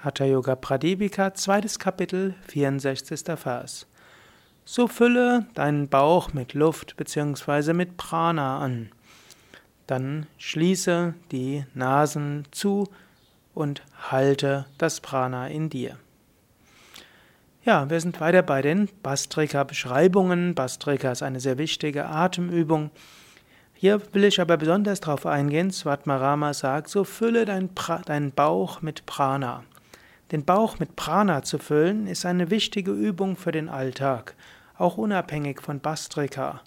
Hatha Yoga Pradipika, zweites Kapitel, 64. Vers. So fülle deinen Bauch mit Luft bzw. mit Prana an. Dann schließe die Nasen zu und halte das Prana in dir. Ja, wir sind weiter bei den Bastrika-Beschreibungen. Bastrika ist eine sehr wichtige Atemübung. Hier will ich aber besonders darauf eingehen, Svatmarama sagt, so fülle deinen dein Bauch mit Prana. Den Bauch mit Prana zu füllen, ist eine wichtige Übung für den Alltag, auch unabhängig von Bastrika.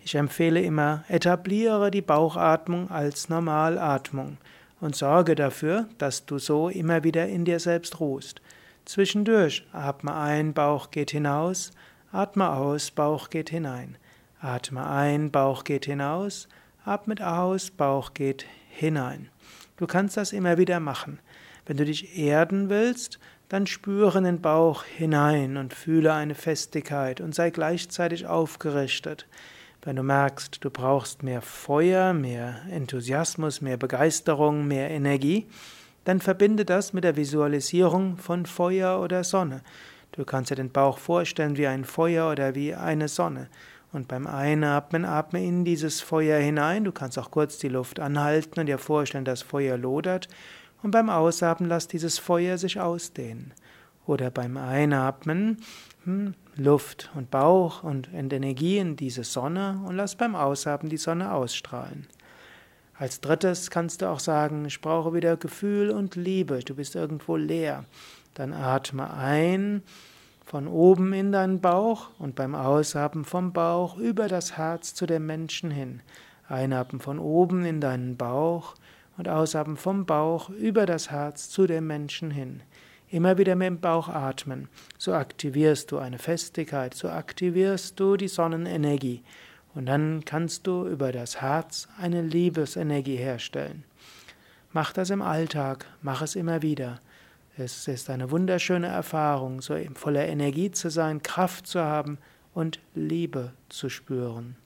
Ich empfehle immer, etabliere die Bauchatmung als Normalatmung und sorge dafür, dass du so immer wieder in dir selbst ruhst. Zwischendurch atme ein, Bauch geht hinaus, atme aus, Bauch geht hinein. Atme ein, Bauch geht hinaus, atme aus, Bauch geht hinein. Du kannst das immer wieder machen. Wenn du dich erden willst, dann spüre in den Bauch hinein und fühle eine Festigkeit und sei gleichzeitig aufgerichtet. Wenn du merkst, du brauchst mehr Feuer, mehr Enthusiasmus, mehr Begeisterung, mehr Energie, dann verbinde das mit der Visualisierung von Feuer oder Sonne. Du kannst dir den Bauch vorstellen wie ein Feuer oder wie eine Sonne. Und beim Einatmen atme in dieses Feuer hinein. Du kannst auch kurz die Luft anhalten und dir vorstellen, dass Feuer lodert und beim Ausatmen lass dieses Feuer sich ausdehnen. Oder beim Einatmen hm, Luft und Bauch und Energie in diese Sonne und lass beim Ausatmen die Sonne ausstrahlen. Als drittes kannst du auch sagen, ich brauche wieder Gefühl und Liebe, du bist irgendwo leer. Dann atme ein von oben in deinen Bauch und beim Ausatmen vom Bauch über das Herz zu dem Menschen hin. Einatmen von oben in deinen Bauch und ausatmen vom Bauch über das Herz zu dem Menschen hin. Immer wieder mit dem Bauch atmen. So aktivierst du eine Festigkeit, so aktivierst du die Sonnenenergie. Und dann kannst du über das Herz eine Liebesenergie herstellen. Mach das im Alltag, mach es immer wieder. Es ist eine wunderschöne Erfahrung, so voller Energie zu sein, Kraft zu haben und Liebe zu spüren.